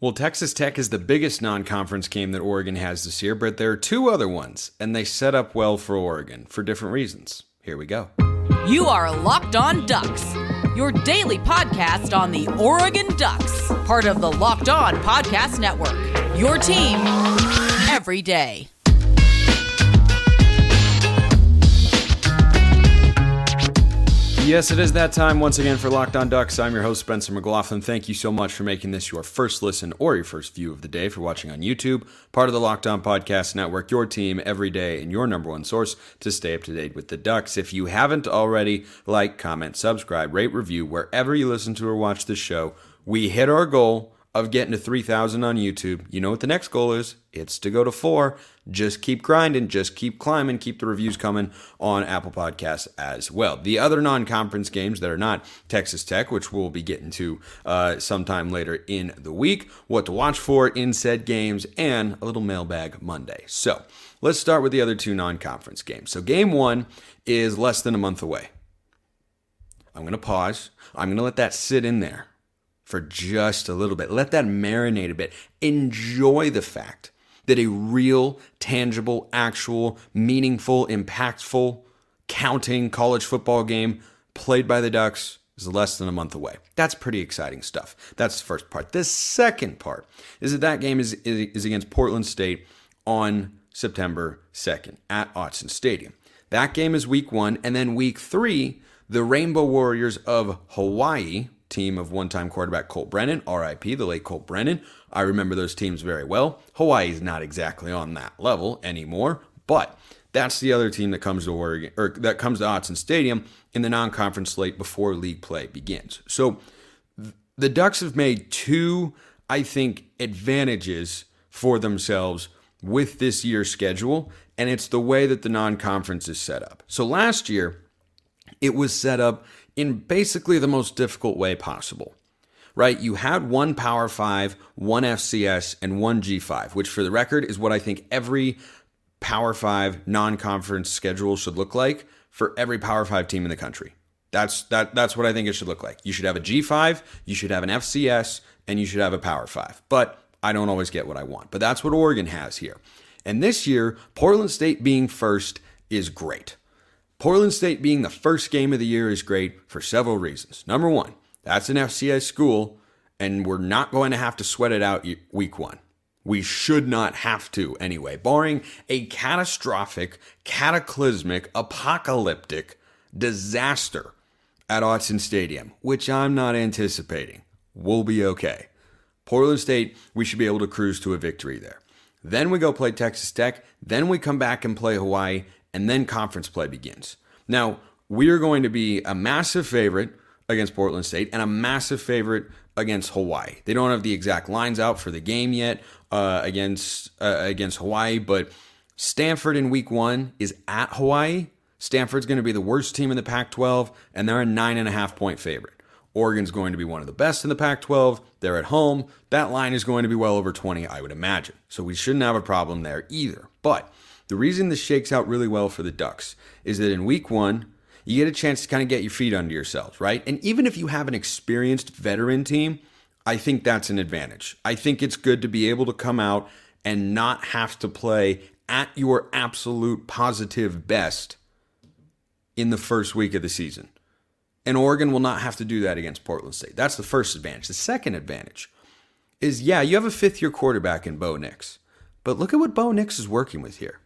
Well, Texas Tech is the biggest non conference game that Oregon has this year, but there are two other ones, and they set up well for Oregon for different reasons. Here we go. You are Locked On Ducks, your daily podcast on the Oregon Ducks, part of the Locked On Podcast Network. Your team every day. Yes, it is that time once again for Locked On Ducks. I'm your host, Spencer McLaughlin. Thank you so much for making this your first listen or your first view of the day for watching on YouTube, part of the Locked On Podcast Network, your team every day, and your number one source to stay up to date with the Ducks. If you haven't already, like, comment, subscribe, rate, review wherever you listen to or watch the show. We hit our goal of getting to 3,000 on YouTube. You know what the next goal is? It's to go to four. Just keep grinding, just keep climbing, keep the reviews coming on Apple Podcasts as well. The other non conference games that are not Texas Tech, which we'll be getting to uh, sometime later in the week, what to watch for in said games, and a little mailbag Monday. So let's start with the other two non conference games. So game one is less than a month away. I'm going to pause. I'm going to let that sit in there for just a little bit. Let that marinate a bit. Enjoy the fact that a real, tangible, actual, meaningful, impactful, counting college football game played by the Ducks is less than a month away. That's pretty exciting stuff. That's the first part. The second part is that that game is, is, against Portland State on September 2nd at Autzen Stadium. That game is week one, and then week three, the Rainbow Warriors of Hawaii team of one time quarterback Colt Brennan, RIP, the late Colt Brennan. I remember those teams very well. Hawaii's not exactly on that level anymore, but that's the other team that comes to Oregon or that comes to Autzen Stadium in the non-conference slate before league play begins. So the Ducks have made two, I think, advantages for themselves with this year's schedule, and it's the way that the non-conference is set up. So last year, it was set up in basically the most difficult way possible. Right? You had one Power 5, one FCS, and one G5, which for the record is what I think every Power 5 non-conference schedule should look like for every Power 5 team in the country. That's that that's what I think it should look like. You should have a G5, you should have an FCS, and you should have a Power 5. But I don't always get what I want. But that's what Oregon has here. And this year, Portland State being first is great. Portland State being the first game of the year is great for several reasons. Number one, that's an FCS school, and we're not going to have to sweat it out week one. We should not have to anyway, barring a catastrophic, cataclysmic, apocalyptic disaster at Autzen Stadium, which I'm not anticipating. We'll be okay. Portland State, we should be able to cruise to a victory there. Then we go play Texas Tech. Then we come back and play Hawaii and then conference play begins. Now, we are going to be a massive favorite against Portland State and a massive favorite against Hawaii. They don't have the exact lines out for the game yet uh, against uh, against Hawaii, but Stanford in Week One is at Hawaii. Stanford's going to be the worst team in the Pac-12, and they're a nine and a half point favorite. Oregon's going to be one of the best in the Pac 12. They're at home. That line is going to be well over 20, I would imagine. So we shouldn't have a problem there either. But the reason this shakes out really well for the Ducks is that in week one, you get a chance to kind of get your feet under yourselves, right? And even if you have an experienced veteran team, I think that's an advantage. I think it's good to be able to come out and not have to play at your absolute positive best in the first week of the season. And Oregon will not have to do that against Portland State. That's the first advantage. The second advantage is yeah, you have a fifth year quarterback in Bo Nix, but look at what Bo Nix is working with here.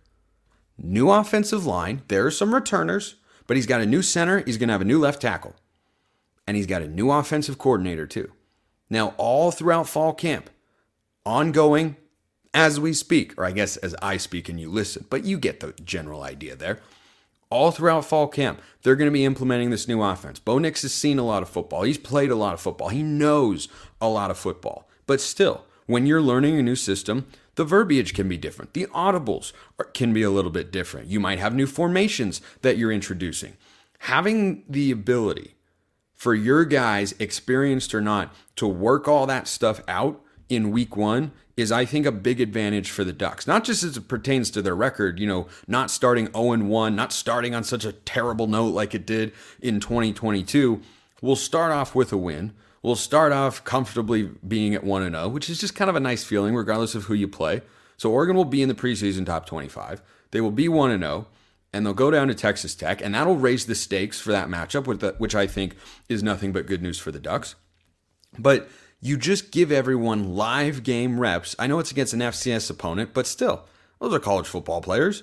New offensive line. There are some returners, but he's got a new center. He's going to have a new left tackle. And he's got a new offensive coordinator, too. Now, all throughout fall camp, ongoing as we speak, or I guess as I speak and you listen, but you get the general idea there. All throughout fall camp, they're going to be implementing this new offense. Bo Nix has seen a lot of football. He's played a lot of football. He knows a lot of football. But still, when you're learning a new system, the verbiage can be different. The audibles are, can be a little bit different. You might have new formations that you're introducing. Having the ability for your guys, experienced or not, to work all that stuff out in week one is, I think, a big advantage for the Ducks. Not just as it pertains to their record, you know, not starting 0 1, not starting on such a terrible note like it did in 2022. We'll start off with a win. Will start off comfortably being at 1 0, which is just kind of a nice feeling regardless of who you play. So Oregon will be in the preseason top 25. They will be 1 0 and they'll go down to Texas Tech, and that'll raise the stakes for that matchup, which I think is nothing but good news for the Ducks. But you just give everyone live game reps. I know it's against an FCS opponent, but still, those are college football players.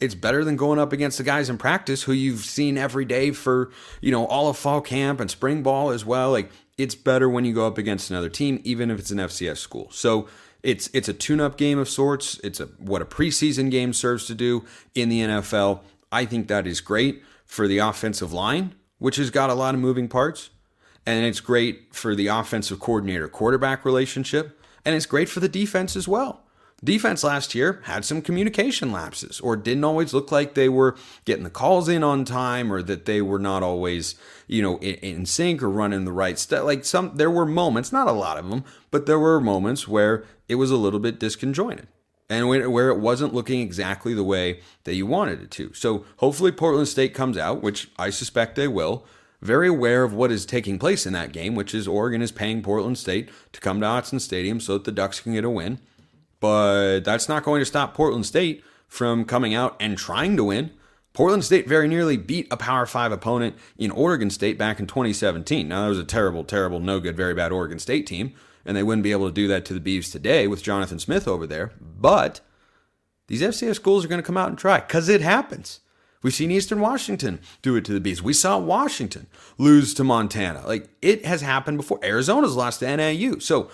It's better than going up against the guys in practice who you've seen every day for, you know, all of fall camp and spring ball as well. Like it's better when you go up against another team, even if it's an FCS school. So it's it's a tune-up game of sorts. It's a what a preseason game serves to do in the NFL. I think that is great for the offensive line, which has got a lot of moving parts, and it's great for the offensive coordinator quarterback relationship, and it's great for the defense as well. Defense last year had some communication lapses or didn't always look like they were getting the calls in on time or that they were not always, you know, in, in sync or running the right stuff. Like some, there were moments, not a lot of them, but there were moments where it was a little bit disconjointed and where it wasn't looking exactly the way that you wanted it to. So hopefully Portland State comes out, which I suspect they will, very aware of what is taking place in that game, which is Oregon is paying Portland State to come to Autzen Stadium so that the Ducks can get a win but that's not going to stop Portland State from coming out and trying to win. Portland State very nearly beat a Power 5 opponent in Oregon State back in 2017. Now, that was a terrible, terrible, no good, very bad Oregon State team, and they wouldn't be able to do that to the Beavs today with Jonathan Smith over there. But these FCS schools are going to come out and try because it happens. We've seen Eastern Washington do it to the Beavs. We saw Washington lose to Montana. Like it has happened before. Arizona's lost to NAU. So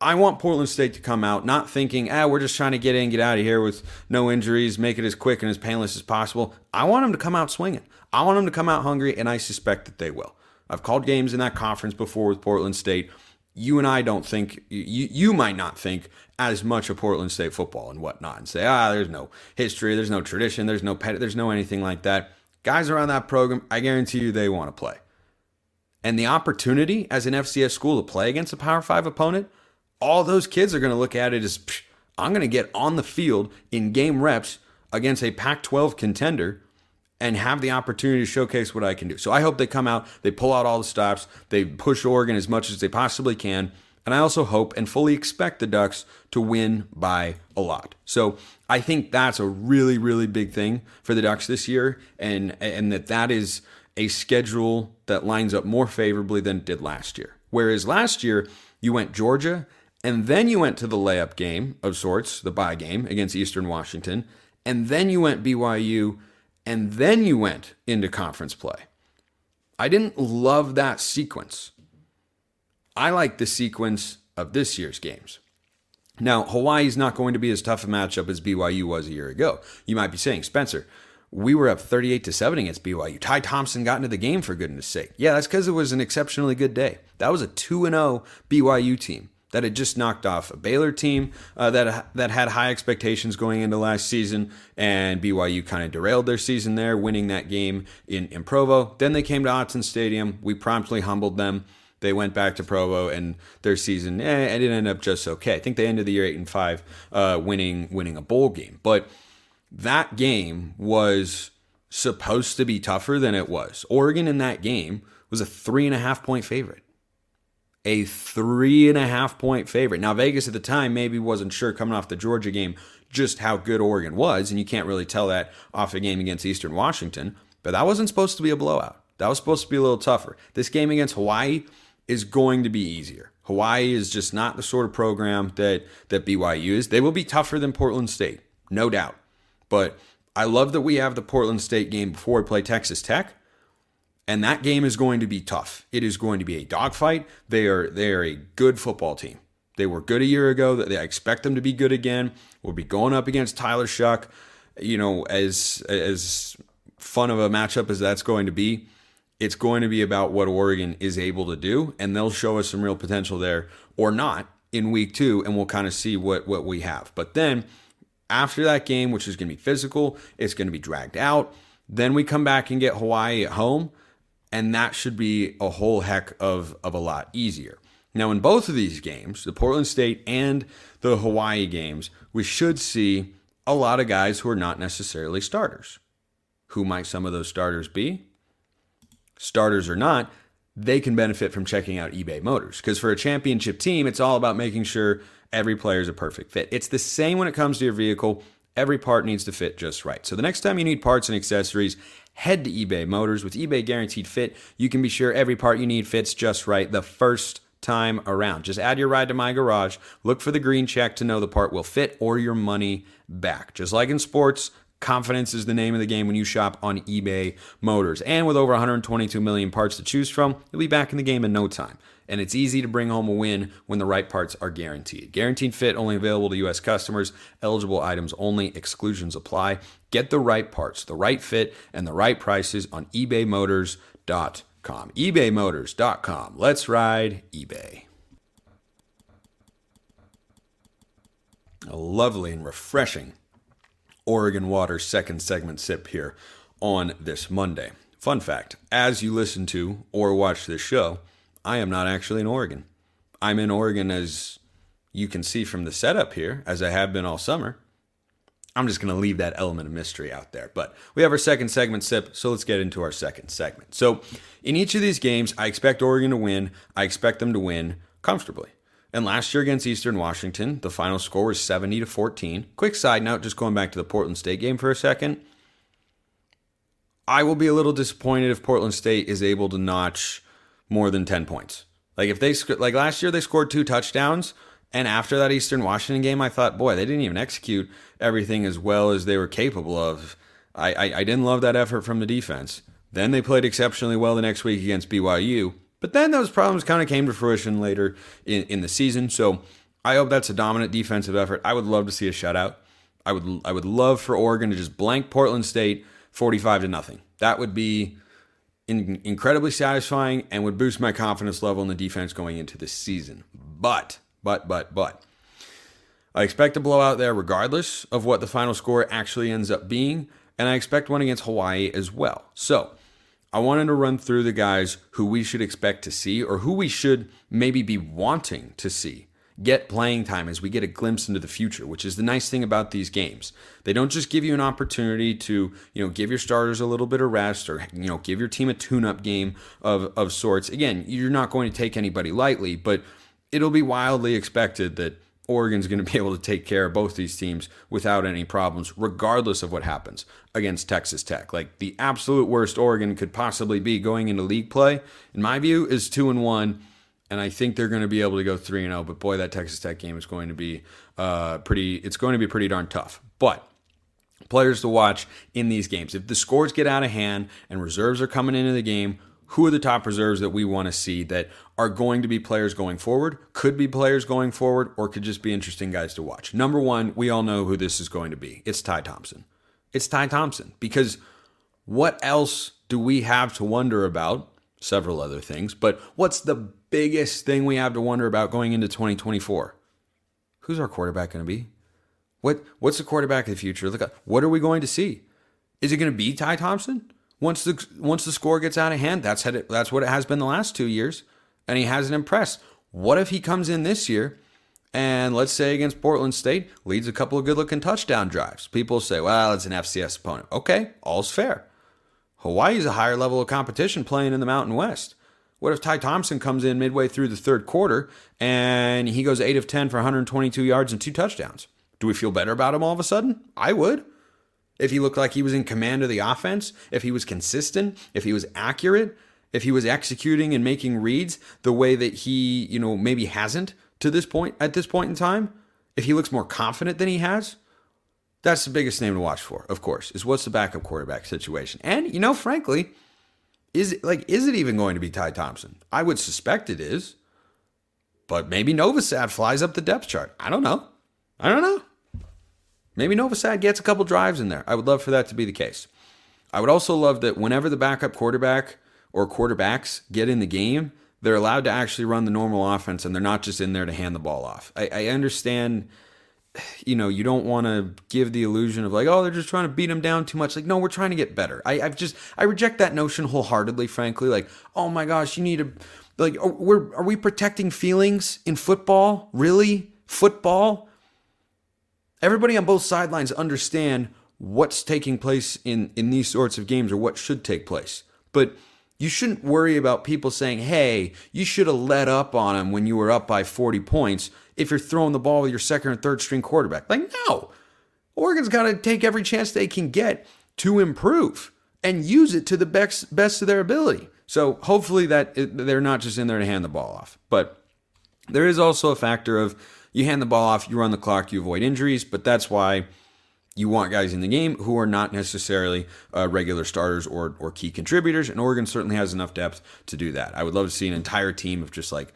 I want Portland State to come out not thinking, ah, we're just trying to get in, get out of here with no injuries, make it as quick and as painless as possible. I want them to come out swinging. I want them to come out hungry, and I suspect that they will. I've called games in that conference before with Portland State. You and I don't think, you, you might not think as much of Portland State football and whatnot and say, ah, there's no history, there's no tradition, there's no pet, there's no anything like that. Guys around that program, I guarantee you they want to play. And the opportunity as an FCS school to play against a Power Five opponent – all those kids are going to look at it as I'm going to get on the field in game reps against a Pac 12 contender and have the opportunity to showcase what I can do. So I hope they come out, they pull out all the stops, they push Oregon as much as they possibly can. And I also hope and fully expect the Ducks to win by a lot. So I think that's a really, really big thing for the Ducks this year, and and that that is a schedule that lines up more favorably than it did last year. Whereas last year you went Georgia and then you went to the layup game of sorts, the bye game against Eastern Washington. And then you went BYU. And then you went into conference play. I didn't love that sequence. I like the sequence of this year's games. Now, Hawaii's not going to be as tough a matchup as BYU was a year ago. You might be saying, Spencer, we were up 38 to 7 against BYU. Ty Thompson got into the game for goodness sake. Yeah, that's because it was an exceptionally good day. That was a 2 0 BYU team that had just knocked off a Baylor team uh, that that had high expectations going into last season, and BYU kind of derailed their season there, winning that game in, in Provo. Then they came to Autzen Stadium. We promptly humbled them. They went back to Provo, and their season eh, it ended up just okay. I think they ended the year eight and five, uh, winning winning a bowl game. But that game was supposed to be tougher than it was. Oregon in that game was a three and a half point favorite a three and a half point favorite. Now, Vegas at the time maybe wasn't sure coming off the Georgia game just how good Oregon was, and you can't really tell that off a game against Eastern Washington, but that wasn't supposed to be a blowout. That was supposed to be a little tougher. This game against Hawaii is going to be easier. Hawaii is just not the sort of program that, that BYU is. They will be tougher than Portland State, no doubt. But I love that we have the Portland State game before we play Texas Tech and that game is going to be tough. It is going to be a dogfight. They are they are a good football team. They were good a year ago. I expect them to be good again. We'll be going up against Tyler Shough. You know, as as fun of a matchup as that's going to be, it's going to be about what Oregon is able to do, and they'll show us some real potential there or not in week two, and we'll kind of see what what we have. But then after that game, which is going to be physical, it's going to be dragged out. Then we come back and get Hawaii at home and that should be a whole heck of, of a lot easier. Now, in both of these games, the Portland State and the Hawaii games, we should see a lot of guys who are not necessarily starters. Who might some of those starters be? Starters or not, they can benefit from checking out eBay Motors. Because for a championship team, it's all about making sure every player is a perfect fit. It's the same when it comes to your vehicle. Every part needs to fit just right. So the next time you need parts and accessories, head to eBay Motors. With eBay Guaranteed Fit, you can be sure every part you need fits just right the first time around. Just add your ride to my garage, look for the green check to know the part will fit or your money back. Just like in sports, confidence is the name of the game when you shop on eBay Motors. And with over 122 million parts to choose from, you'll be back in the game in no time. And it's easy to bring home a win when the right parts are guaranteed. Guaranteed fit only available to U.S. customers. Eligible items only. Exclusions apply. Get the right parts, the right fit, and the right prices on ebaymotors.com ebaymotors.com. Let's ride eBay. A lovely and refreshing Oregon Water second segment sip here on this Monday. Fun fact as you listen to or watch this show, I am not actually in Oregon. I'm in Oregon as you can see from the setup here, as I have been all summer. I'm just going to leave that element of mystery out there. But we have our second segment sip, so let's get into our second segment. So, in each of these games, I expect Oregon to win. I expect them to win comfortably. And last year against Eastern Washington, the final score was 70 to 14. Quick side note, just going back to the Portland State game for a second. I will be a little disappointed if Portland State is able to notch more than 10 points. Like if they like last year they scored two touchdowns and after that Eastern Washington game, I thought, boy, they didn't even execute everything as well as they were capable of. I, I, I, didn't love that effort from the defense. Then they played exceptionally well the next week against BYU. But then those problems kind of came to fruition later in, in the season. So I hope that's a dominant defensive effort. I would love to see a shutout. I would I would love for Oregon to just blank Portland State 45 to nothing. That would be in, incredibly satisfying and would boost my confidence level in the defense going into this season. But but, but, but. I expect a blowout there regardless of what the final score actually ends up being, and I expect one against Hawaii as well. So, I wanted to run through the guys who we should expect to see or who we should maybe be wanting to see get playing time as we get a glimpse into the future, which is the nice thing about these games. They don't just give you an opportunity to, you know, give your starters a little bit of rest or, you know, give your team a tune-up game of, of sorts. Again, you're not going to take anybody lightly, but it'll be wildly expected that Oregon's going to be able to take care of both these teams without any problems, regardless of what happens against Texas Tech. Like the absolute worst Oregon could possibly be going into league play, in my view, is two and one, and I think they're going to be able to go three and zero. Oh, but boy, that Texas Tech game is going to be uh, pretty. It's going to be pretty darn tough. But players to watch in these games. If the scores get out of hand and reserves are coming into the game, who are the top reserves that we want to see that are going to be players going forward, could be players going forward, or could just be interesting guys to watch. Number one, we all know who this is going to be. It's Ty Thompson. It's Ty Thompson because what else do we have to wonder about? Several other things, but what's the biggest thing we have to wonder about going into 2024? Who's our quarterback going to be? What what's the quarterback of the future? Look, what are we going to see? Is it going to be Ty Thompson? Once the once the score gets out of hand, that's it, that's what it has been the last two years, and he hasn't impressed. What if he comes in this year and let's say against Portland State leads a couple of good looking touchdown drives? People say, well, it's an FCS opponent. Okay, all's fair. Hawaii's a higher level of competition playing in the Mountain West. What if Ty Thompson comes in midway through the third quarter and he goes 8 of 10 for 122 yards and two touchdowns? Do we feel better about him all of a sudden? I would if he looked like he was in command of the offense, if he was consistent, if he was accurate, if he was executing and making reads the way that he, you know, maybe hasn't to this point at this point in time, if he looks more confident than he has, that's the biggest name to watch for, of course, is what's the backup quarterback situation. And, you know, frankly, is it like is it even going to be Ty Thompson? I would suspect it is. But maybe Novosad flies up the depth chart. I don't know. I don't know. Maybe Novosad gets a couple drives in there. I would love for that to be the case. I would also love that whenever the backup quarterback or quarterbacks get in the game, they're allowed to actually run the normal offense and they're not just in there to hand the ball off. I, I understand, you know, you don't want to give the illusion of like, oh, they're just trying to beat them down too much. Like, no, we're trying to get better. I, I've just, I reject that notion wholeheartedly, frankly. Like, oh my gosh, you need to, like, are, we're, are we protecting feelings in football? Really? Football? Everybody on both sidelines understand what's taking place in in these sorts of games or what should take place. But You shouldn't worry about people saying, hey, you should have let up on him when you were up by 40 points if you're throwing the ball with your second or third string quarterback. Like, no. Oregon's got to take every chance they can get to improve and use it to the best, best of their ability. So hopefully that they're not just in there to hand the ball off. But there is also a factor of you hand the ball off, you run the clock, you avoid injuries, but that's why you want guys in the game who are not necessarily uh, regular starters or, or key contributors. And Oregon certainly has enough depth to do that. I would love to see an entire team of just like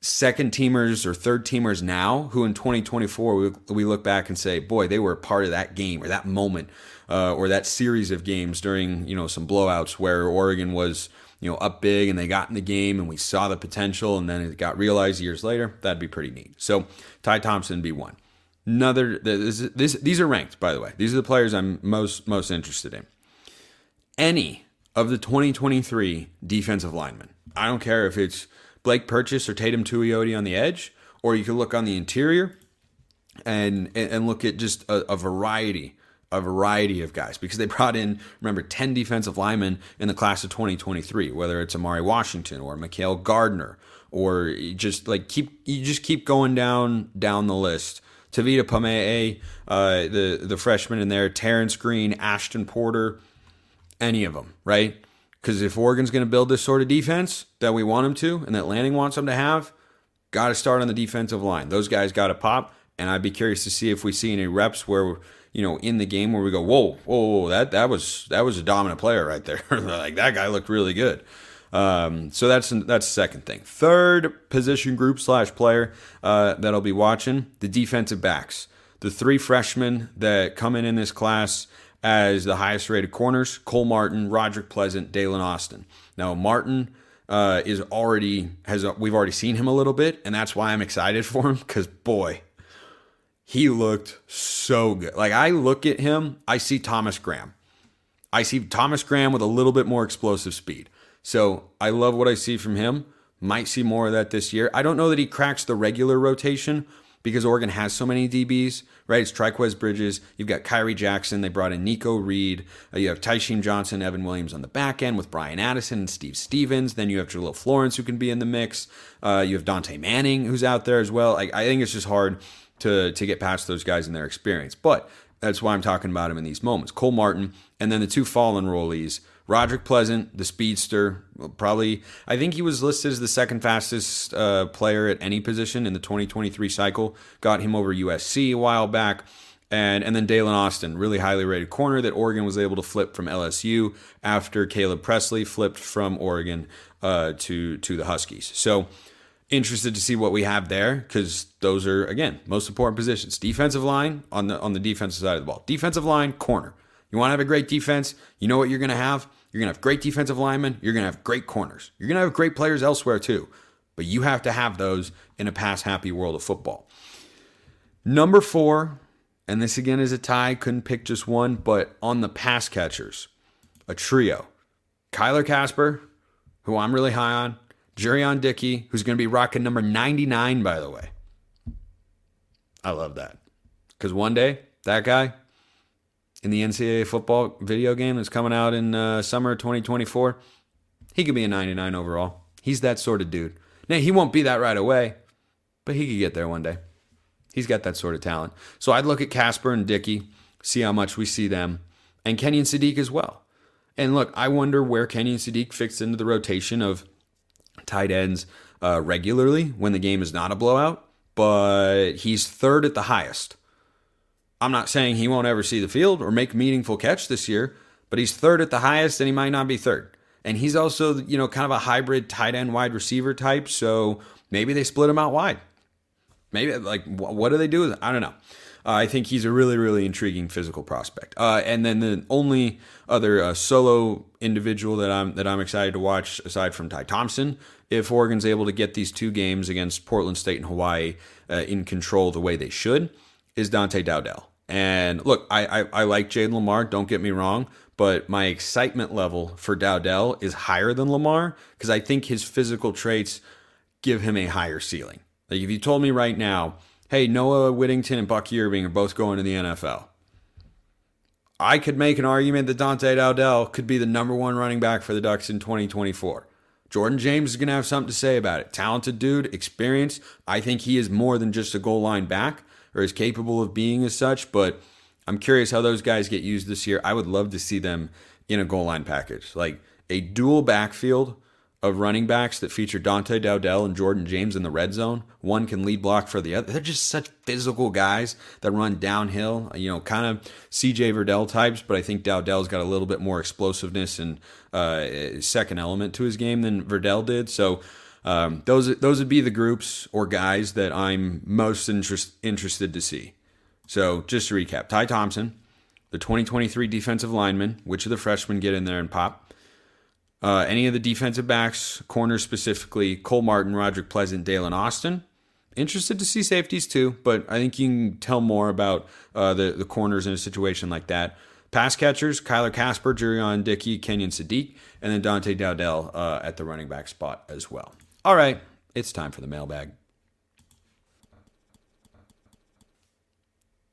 second teamers or third teamers now who in 2024 we, we look back and say, boy, they were a part of that game or that moment uh, or that series of games during, you know, some blowouts where Oregon was you know, up big and they got in the game and we saw the potential and then it got realized years later, that'd be pretty neat. So Ty Thompson be one. Another this, this these are ranked by the way. These are the players I'm most most interested in. Any of the 2023 defensive linemen. I don't care if it's Blake Purchase or Teitum Tuioti on the edge, or you can look on the interior and and look at just a, a variety a variety of guys because they brought in, remember, 10 defensive linemen in the class of 2023, whether it's Amari Washington or My'Keil Gardner, or just like keep, you just keep going down, down the list. Tavita Pamee, uh, the, the freshman in there, Terrance Green, Ashton Porter, any of them, right? Because if Oregon's going to build this sort of defense that we want them to and that Lanning wants them to have, got to start on the defensive line. Those guys got to pop. And I'd be curious to see if we see any reps where you know, in the game where we go, whoa, whoa, whoa that that was that was a dominant player right there. like that guy looked really good. Um, so that's that's the second thing. Third position group slash player uh, that I'll be watching the defensive backs. The three freshmen that come in in this class as the highest rated corners: Cole Martin, Roderick Pleasant, Daylen Austin. Now Martin. Uh, is already has we've already seen him a little bit, and that's why I'm excited for him because boy, he looked so good. Like I look at him, I see Thomas Graham. I see Thomas Graham with a little bit more explosive speed. So I love what I see from him. Might see more of that this year. I don't know that he cracks the regular rotation because Oregon has so many DBs, right? It's Trikweze Bridges. You've got Khyree Jackson. They brought in Nikko Reed. Uh, you have Tysheem Johnson, Evan Williams on the back end with Bryan Addison and Steve Stephens. Then you have Jahlil Florence who can be in the mix. Uh, you have Dontae Manning who's out there as well. I, I think it's just hard to to get past those guys in their experience. But that's why I'm talking about him in these moments. Cole Martin, and then the two fallen rollies. Roderick Pleasant, the speedster, probably, I think he was listed as the second fastest uh, player at any position in the 2023 cycle. Got him over USC a while back. And, and then Daylen Austin, really highly rated corner that Oregon was able to flip from LSU after Caleb Presley flipped from Oregon uh, to, to the Huskies. So, interested to see what we have there because those are again most important positions. Defensive line on the on the defensive side of the ball. Defensive line, corner. You want to have a great defense. You know what you're going to have. You're going to have great defensive linemen. You're going to have great corners. You're going to have great players elsewhere too. But you have to have those in a pass happy world of football. Number four, and this again is a tie. Couldn't pick just one, but on the pass catchers, a trio. Kyler Kasper, who I'm really high on. Jurion Dickey, who's going to be rocking number 99, by the way. I love that. Because one day, that guy in the NCAA football video game that's coming out in uh, summer 2024, he could be a 99 overall. He's that sort of dude. Now, he won't be that right away, but he could get there one day. He's got that sort of talent. So I'd look at Kasper and Dickey, see how much we see them, and Kenyon Sadiq as well. And look, I wonder where Kenyon Sadiq fits into the rotation of tight ends uh, regularly when the game is not a blowout, but he's third at the highest. I'm not saying he won't ever see the field or make meaningful catch this year, but he's third at the highest and he might not be third. And he's also, you know, kind of a hybrid tight end wide receiver type. So maybe they split him out wide. Maybe like what do they do? I don't know. Uh, I think he's a really, really intriguing physical prospect. Uh, and then the only other uh, solo individual that I'm that I'm excited to watch, aside from Ty Thompson, if Oregon's able to get these two games against Portland State and Hawaii uh, in control the way they should, is Dante Dowdell. And look, I I, I like Jayden Limar. Don't get me wrong, but my excitement level for Dowdell is higher than Limar because I think his physical traits give him a higher ceiling. Like if you told me right now hey, Noah Whittington and Buck Irving are both going to the NFL. I could make an argument that Dante Dowdell could be the number one running back for the Ducks in 2024. Jordan James is going to have something to say about it. Talented dude, experienced. I think he is more than just a goal line back or is capable of being as such, but I'm curious how those guys get used this year. I would love to see them in a goal line package. Like a dual backfield of running backs that feature Dante Dowdell and Jordan James in the red zone. One can lead block for the other. They're just such physical guys that run downhill, you know, kind of CJ Verdell types, but I think Dowdell's got a little bit more explosiveness and uh, second element to his game than Verdell did. So um, those those would be the groups or guys that I'm most interest, interested to see. So just to recap, Ty Thompson, the 2023 defensive lineman, which of the freshmen get in there and pop? Uh, any of the defensive backs, corners specifically, Cole Martin, Roderick Pleasant, Daylen Austin. Interested to see safeties too, but I think you can tell more about uh, the, the corners in a situation like that. Pass catchers, Kyler Kasper, Jurion Dickey, Kenyon Sadiq, and then Dante Dowdell uh, at the running back spot as well. All right, it's time for the mailbag.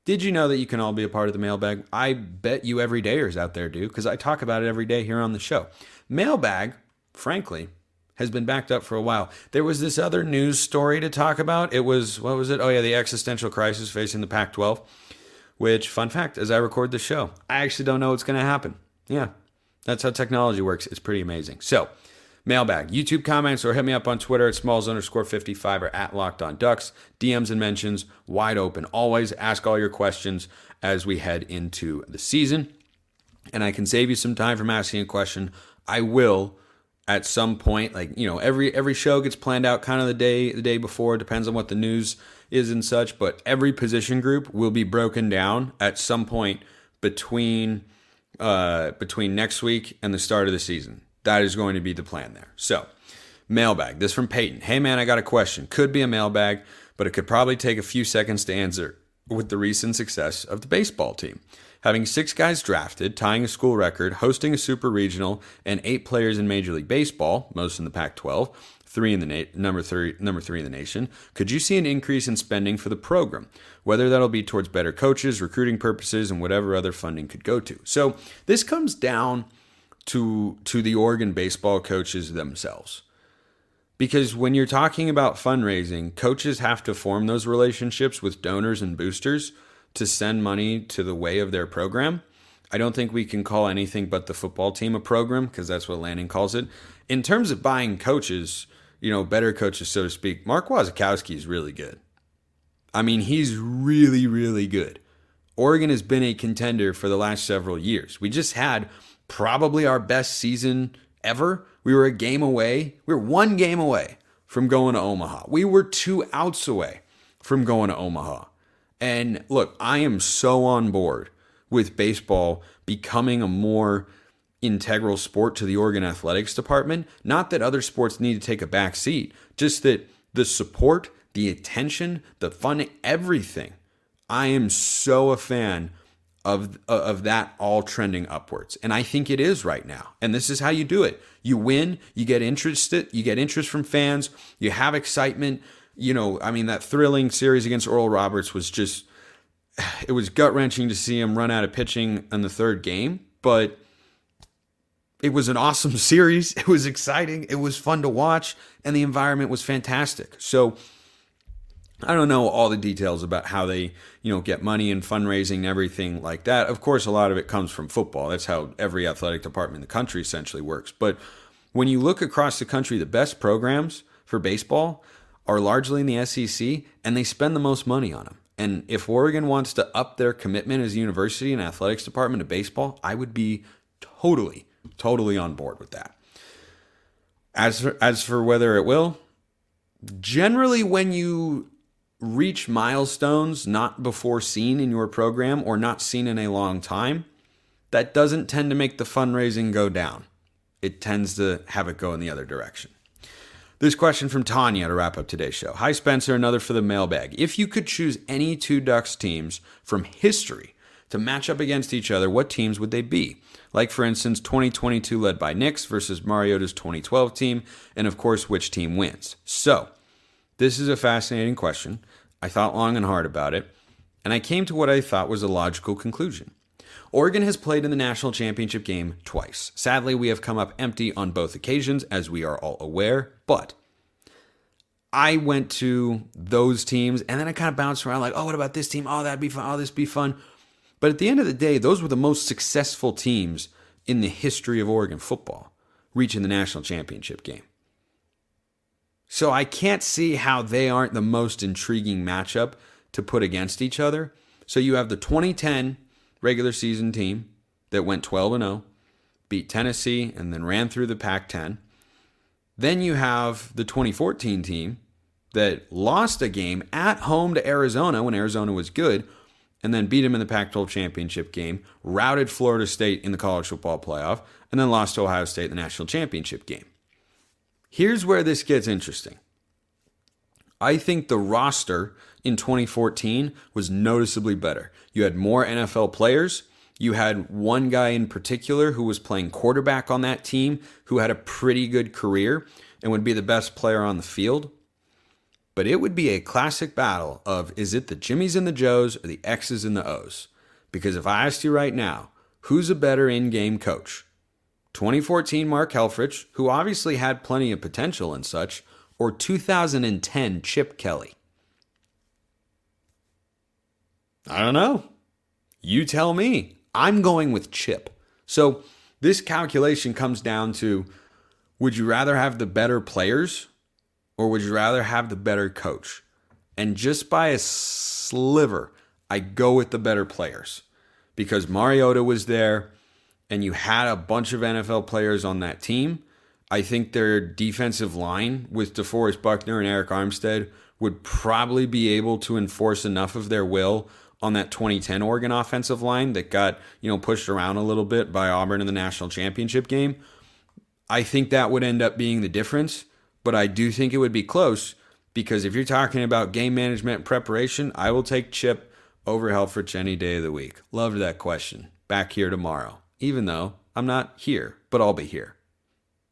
Did you know that you can all be a part of the mailbag? I bet you every dayers out there do, because I talk about it every day here on the show. Mailbag, frankly, has been backed up for a while. There was this other news story to talk about. It was, what was it? Oh, yeah, the existential crisis facing the Pac 12. Which, fun fact, as I record the show, I actually don't know what's going to happen. Yeah, that's how technology works. It's pretty amazing. So, mailbag, YouTube comments, or hit me up on Twitter at smalls underscore 55 or at locked on ducks. DMs and mentions wide open. Always ask all your questions as we head into the season. And I can save you some time from asking a question I will at some point like you know every every show gets planned out kind of the day the day before it depends on what the news is and such but every position group will be broken down at some point between uh between next week and the start of the season that is going to be the plan there so mailbag this from peyton hey man i got a question could be a mailbag but it could probably take a few seconds to answer with the recent success of the baseball team having six guys drafted, tying a school record, hosting a super regional, and eight players in Major League Baseball, most in the Pac-12, three in the na- number three number three in the nation. Could you see an increase in spending for the program? Whether that'll be towards better coaches, recruiting purposes, and whatever other funding could go to. So this comes down to to the Oregon baseball coaches themselves. Because when you're talking about fundraising, coaches have to form those relationships with donors and boosters to send money to the way of their program. I don't think we can call anything but the football team a program because that's what Lanning calls it. In terms of buying coaches, you know, better coaches, so to speak, Mark Wasikowski is really good. I mean, he's really, really good. Oregon has been a contender for the last several years. We just had probably our best season ever. We were a game away. We were one game away from going to Omaha. We were two outs away from going to Omaha. And look, I am so on board with baseball becoming a more integral sport to the Oregon Athletics Department. Not that other sports need to take a back seat, just that the support, the attention, the fun, everything. I am so a fan of of that all trending upwards and i think it is right now and this is how you do it you win you get interested you get interest from fans you have excitement you know, I mean, that thrilling series against Oral Roberts was just, it was gut wrenching to see him run out of pitching in the third game, but it was an awesome series. It was exciting. It was fun to watch, and the environment was fantastic. So, I don't know all the details about how they, you know, get money and fundraising and everything like that. Of course, a lot of it comes from football. That's how every athletic department in the country essentially works. But when you look across the country, the best programs for baseball, are largely in the SEC and they spend the most money on them. And if Oregon wants to up their commitment as a university and athletics department to baseball, I would be totally, totally on board with that. As for, as for whether it will, generally when you reach milestones not before seen in your program or not seen in a long time, that doesn't tend to make the fundraising go down. It tends to have it go in the other direction. This question from Tanya to wrap up today's show. Hi, Spencer, another for the mailbag. If you could choose any two Ducks teams from history to match up against each other, what teams would they be? Like, for instance, 2022 led by Nix versus Mariota's 2012 team, and of course, which team wins. So, this is a fascinating question. I thought long and hard about it, and I came to what I thought was a logical conclusion. Oregon has played in the national championship game twice. Sadly, we have come up empty on both occasions, as we are all aware, but I went to those teams and then I kind of bounced around like, oh, what about this team? Oh, that'd be fun. Oh, this be fun. But at the end of the day, those were the most successful teams in the history of Oregon football, reaching the national championship game. So I can't see how they aren't the most intriguing matchup to put against each other. So you have the 2010 regular season team that went 12 and 0, beat Tennessee and then ran through the Pac-10. Then you have the 2014 team that lost a game at home to Arizona when Arizona was good and then beat them in the Pac 12 championship game, routed Florida State in the college football playoff, and then lost to Ohio State in the national championship game. Here's where this gets interesting. I think the roster in 2014 was noticeably better. You had more NFL players. You had one guy in particular who was playing quarterback on that team who had a pretty good career and would be the best player on the field. But it would be a classic battle of is it the Jimmies and the Joes or the X's and the O's? Because if I asked you right now, who's a better in game coach? 2014 Mark Helfrich, who obviously had plenty of potential and such, or 2010 Chip Kelly? I don't know. You tell me. I'm going with Chip. So this calculation comes down to would you rather have the better players or would you rather have the better coach? And just by a sliver, I go with the better players because Mariota was there and you had a bunch of NFL players on that team. I think their defensive line with DeForest Buckner and Arik Armstead would probably be able to enforce enough of their will on that 2010 Oregon offensive line that got, you know, pushed around a little bit by Auburn in the national championship game. I think that would end up being the difference, but I do think it would be close because if you're talking about game management and preparation, I will take Chip over Helfrich any day of the week. Loved that question. Back here tomorrow, even though I'm not here, but I'll be here.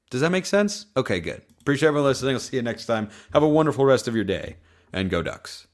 Does that make sense? Okay, good. Appreciate everyone listening. I'll see you next time. Have a wonderful rest of your day and go Ducks.